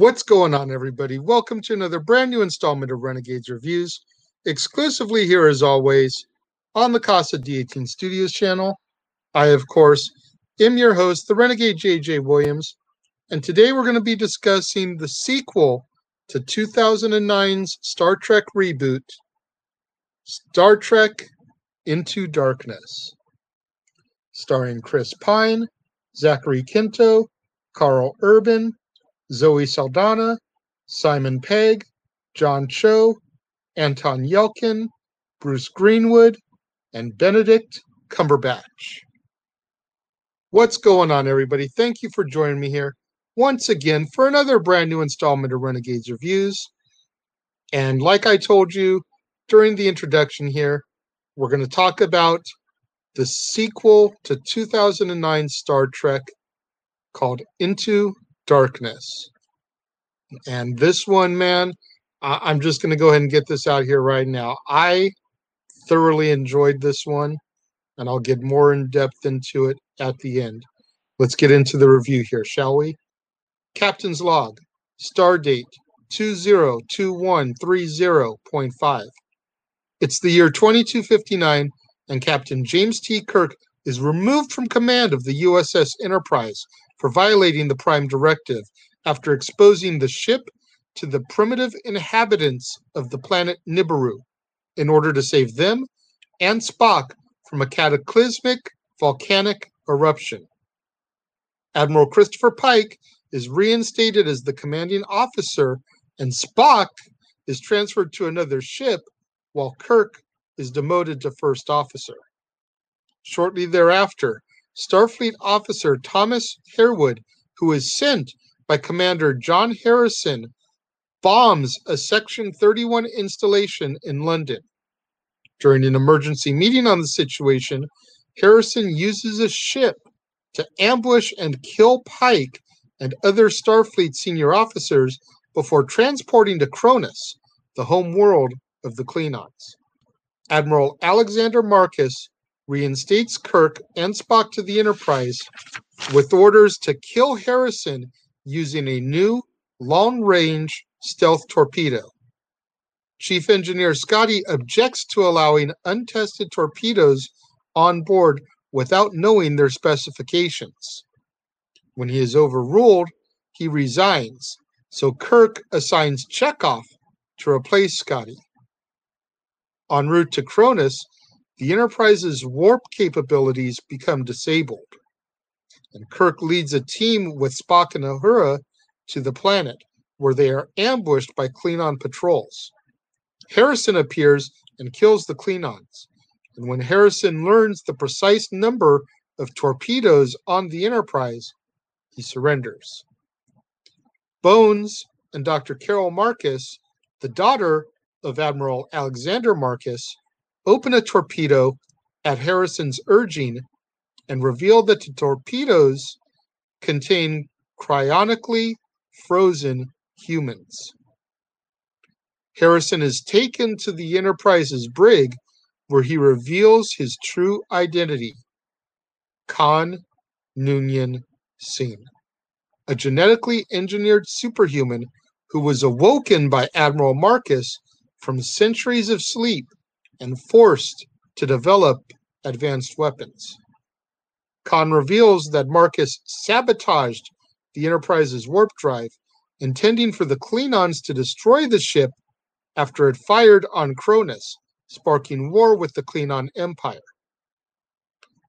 What's going on, everybody? Welcome to another brand new installment of Renegades Reviews, exclusively here as always on the Casa D18 Studios channel. I, of course, am your host, the Renegade JJ Williams, and today we're going to be discussing the sequel to 2009's Star Trek reboot, Star Trek Into Darkness, starring Chris Pine, Zachary Quinto, Karl Urban, Zoe Saldana, Simon Pegg, John Cho, Anton Yelchin, Bruce Greenwood, and Benedict Cumberbatch. What's going on, everybody? Thank you for joining me here once again for another brand new installment of Renegades Reviews. And like I told you during the introduction here, we're going to talk about the sequel to 2009 Star Trek called Into Darkness. And this one, man, I- am just going to go ahead and get this out here right now. I thoroughly enjoyed this one, and I'll get more in depth into it at the end. Let's get into the review here, shall we? Captain's log, star date 202130.5. It's the year 2259, and Captain James T. Kirk is removed from command of the USS Enterprise for violating the Prime Directive after exposing the ship to the primitive inhabitants of the planet Nibiru in order to save them and Spock from a cataclysmic volcanic eruption. Admiral Christopher Pike is reinstated as the commanding officer, and Spock is transferred to another ship while Kirk is demoted to first officer. Shortly thereafter, Starfleet officer Thomas Harewood, who is sent by Commander John Harrison, bombs a Section 31 installation in London. During an emergency meeting on the situation, Harrison uses a ship to ambush and kill Pike and other Starfleet senior officers before transporting to Kronos, the home world of the Klingons. Admiral Alexander Marcus reinstates Kirk and Spock to the Enterprise with orders to kill Harrison using a new long range stealth torpedo. Chief Engineer Scotty objects to allowing untested torpedoes on board without knowing their specifications. When he is overruled, he resigns, so Kirk assigns Chekov to replace Scotty. En route to Kronos, the Enterprise's warp capabilities become disabled. And Kirk leads a team with Spock and Uhura to the planet, where they are ambushed by Klingon patrols. Harrison appears and kills the Klingons. And when Harrison learns the precise number of torpedoes on the Enterprise, he surrenders. Bones and Dr. Carol Marcus, the daughter of Admiral Alexander Marcus, open a torpedo at Harrison's urging and reveal that the torpedoes contain cryonically frozen humans. Harrison is taken to the Enterprise's brig where he reveals his true identity Khan Noonien Singh, a genetically engineered superhuman who was awoken by Admiral Marcus from centuries of sleep and forced to develop advanced weapons. Khan reveals that Marcus sabotaged the Enterprise's warp drive, intending for the Klingons to destroy the ship after it fired on Kronos, sparking war with the Klingon Empire.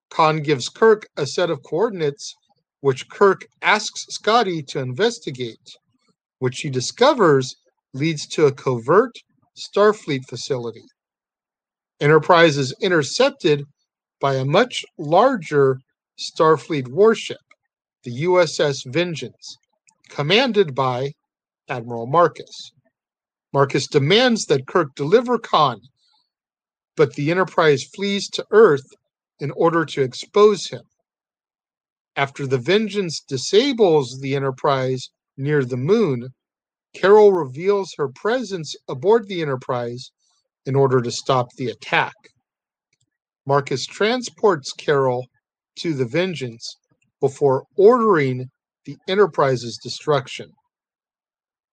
Khan gives Kirk a set of coordinates, which Kirk asks Scotty to investigate, which he discovers leads to a covert Starfleet facility. Enterprise is intercepted by a much larger Starfleet warship, the USS Vengeance, commanded by Admiral Marcus. Marcus demands that Kirk deliver Khan, but the Enterprise flees to Earth in order to expose him. After the Vengeance disables the Enterprise near the moon, Carol reveals her presence aboard the Enterprise in order to stop the attack. Marcus transports Carol to the Vengeance before ordering the Enterprise's destruction.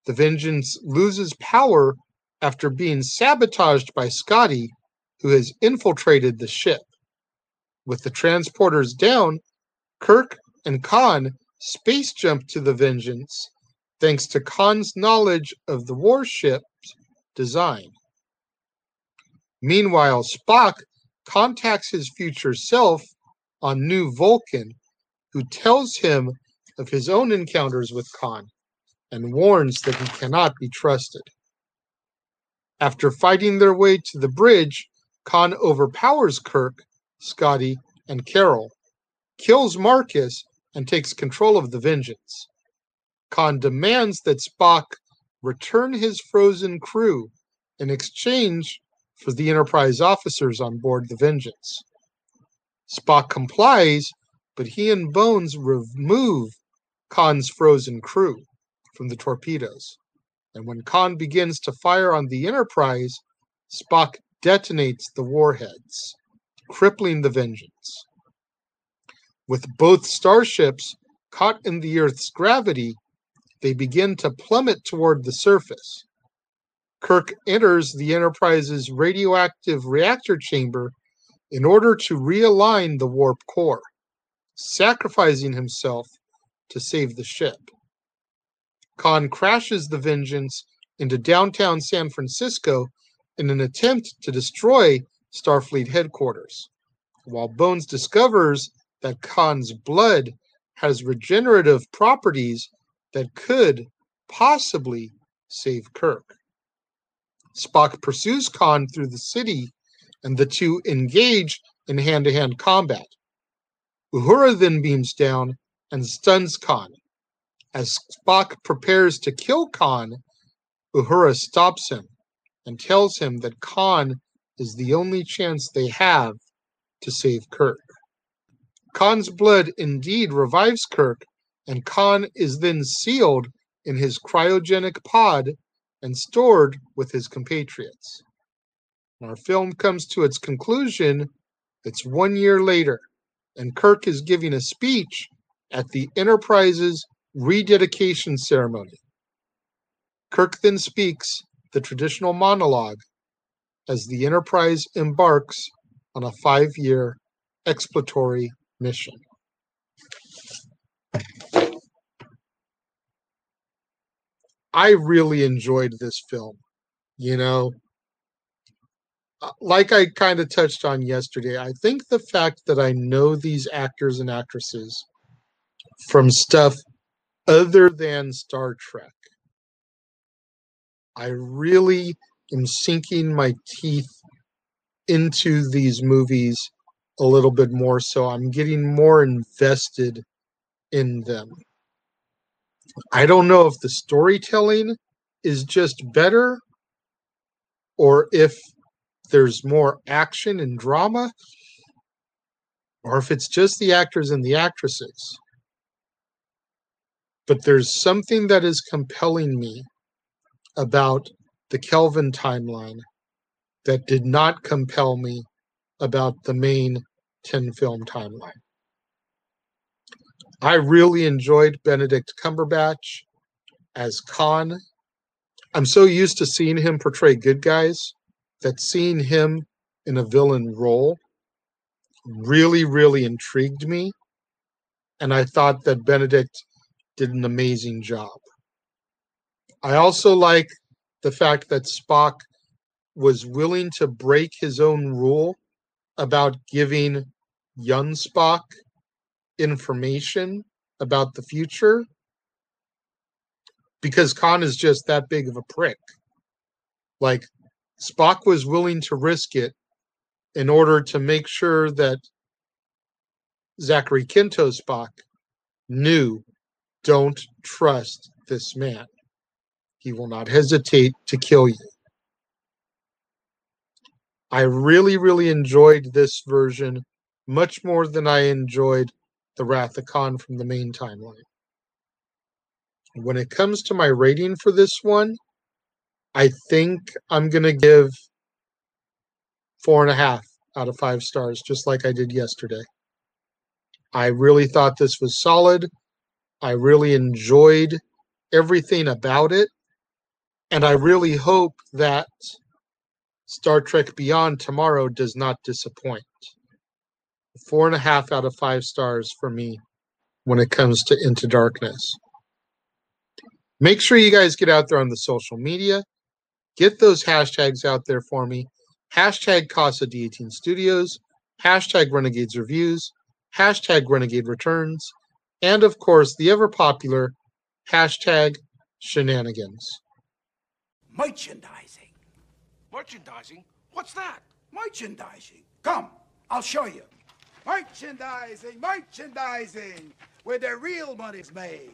the Vengeance loses power after being sabotaged by Scotty, who has infiltrated the ship. With the transporters down, Kirk and Khan space jump to the Vengeance thanks to Khan's knowledge of the warship's design. Meanwhile, Spock contacts his future self on New Vulcan, who tells him of his own encounters with Khan and warns that he cannot be trusted. After fighting their way to the bridge, Khan overpowers Kirk, Scotty, and Carol, kills Marcus, and takes control of the Vengeance. Khan demands that Spock return his frozen crew in exchange for the Enterprise officers on board the Vengeance. Spock complies, but he and Bones remove Khan's frozen crew from the torpedoes. And when Khan begins to fire on the Enterprise, Spock detonates the warheads, crippling the Vengeance. With both starships caught in the Earth's gravity, they begin to plummet toward the surface. Kirk enters the Enterprise's radioactive reactor chamber in order to realign the warp core, sacrificing himself to save the ship. Khan crashes the Vengeance into downtown San Francisco in an attempt to destroy Starfleet headquarters, while Bones discovers that Khan's blood has regenerative properties that could possibly save Kirk. Spock pursues Khan through the city, and the two engage in hand to hand combat. Uhura then beams down and stuns Khan, as Spock prepares to kill Khan, Uhura stops him and tells him that Khan is the only chance they have to save Kirk. Khan's blood indeed revives Kirk, and Khan is then sealed in his cryogenic pod and stored with his compatriots. When our film comes to its conclusion, it's one year later, and Kirk is giving a speech at the Enterprise's rededication ceremony. Kirk then speaks the traditional monologue as the Enterprise embarks on a five year exploratory mission. I really enjoyed this film. You know, uh, like I kind of touched on yesterday, I think the fact that I know these actors and actresses from stuff other than Star Trek. I really am sinking my teeth into these movies a little bit more, so I'm getting more invested in them. I don't know if the storytelling is just better or if there's more action and drama or if it's just the actors and the actresses but there's something that is compelling me about the Kelvin timeline that did not compel me about the main 10 film timeline. I really enjoyed Benedict Cumberbatch as Khan. I'm so used to seeing him portray good guys that seeing him in a villain role really, really intrigued me. And I thought that Benedict did an amazing job. I also like the fact that Spock was willing to break his own rule about giving young Spock information about the future because Khan is just that big of a prick. Like Spock was willing to risk it in order to make sure that Zachary Quinto Spock knew don't trust this man. He will not hesitate to kill you. I really, really enjoyed this version much more than I enjoyed the Wrath of Khan from the main timeline. When it comes to my rating for this one, I think I'm going to give four and a half out of five stars, just like I did yesterday. I really thought this was solid. I really enjoyed everything about it. And I really hope that Star Trek Beyond tomorrow does not disappoint. Four and a half out of five stars for me when it comes to Into Darkness. Make sure you guys get out there on the social media. Get those hashtags out there for me. Hashtag Casa D18 Studios, hashtag Renegades Reviews, hashtag Renegade Returns, and of course the ever popular hashtag Shenanigans. Merchandising. Merchandising? What's that? Merchandising. Come, I'll show you. Merchandising, merchandising, where the real money's made.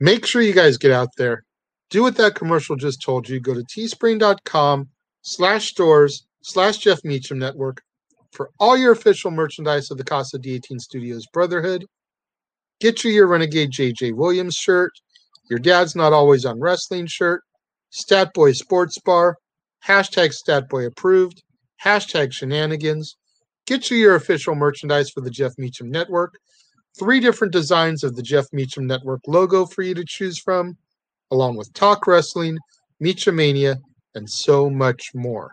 Make sure you guys get out there. Do what that commercial just told you. Go to teespring.com slash stores slash Jeff Meacham Network for all your official merchandise of the Casa D18 Studios Brotherhood. Get you your Renegade JJ Williams shirt, your dad's not always on wrestling shirt, Statboy Sports Bar, hashtag Statboy approved, hashtag shenanigans. Get you your official merchandise for the Jeff Meacham Network. Three different designs of the Jeff Meacham Network logo for you to choose from, along with Talk Wrestling, Meachamania, and so much more.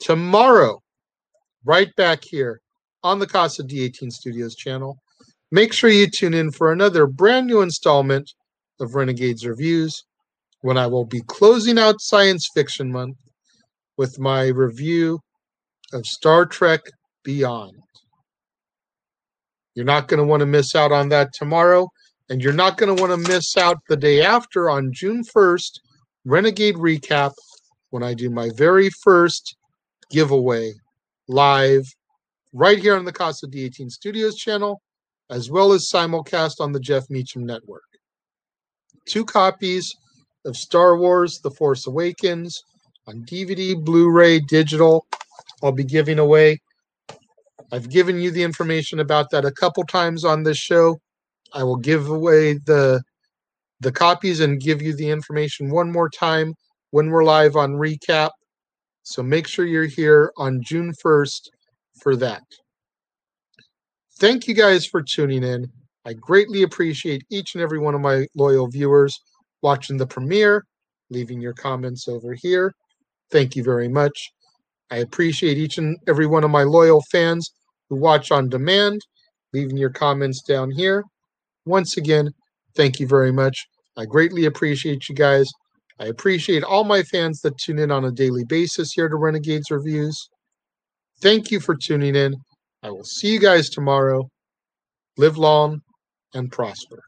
Tomorrow, right back here on the Casa D18 Studios channel, make sure you tune in for another brand new installment of Renegades Reviews when I will be closing out Science Fiction Month with my review of Star Trek Beyond. You're not going to want to miss out on that tomorrow, and you're not going to want to miss out the day after on June 1st, Renegade Recap, when I do my very first giveaway live right here on the Casa D18 Studios channel, as well as simulcast on the Jeff Meacham Network. Two copies of Star Wars The Force Awakens on DVD, Blu ray, digital. I'll be giving away. I've given you the information about that a couple times on this show. I will give away the the copies and give you the information one more time when we're live on recap. So make sure you're here on June 1st for that. Thank you guys for tuning in. I greatly appreciate each and every one of my loyal viewers watching the premiere, leaving your comments over here. Thank you very much. I appreciate each and every one of my loyal fans who watch on demand, leaving your comments down here. Once again, thank you very much. I greatly appreciate you guys. I appreciate all my fans that tune in on a daily basis here to Renegades Reviews. Thank you for tuning in. I will see you guys tomorrow. Live long and prosper.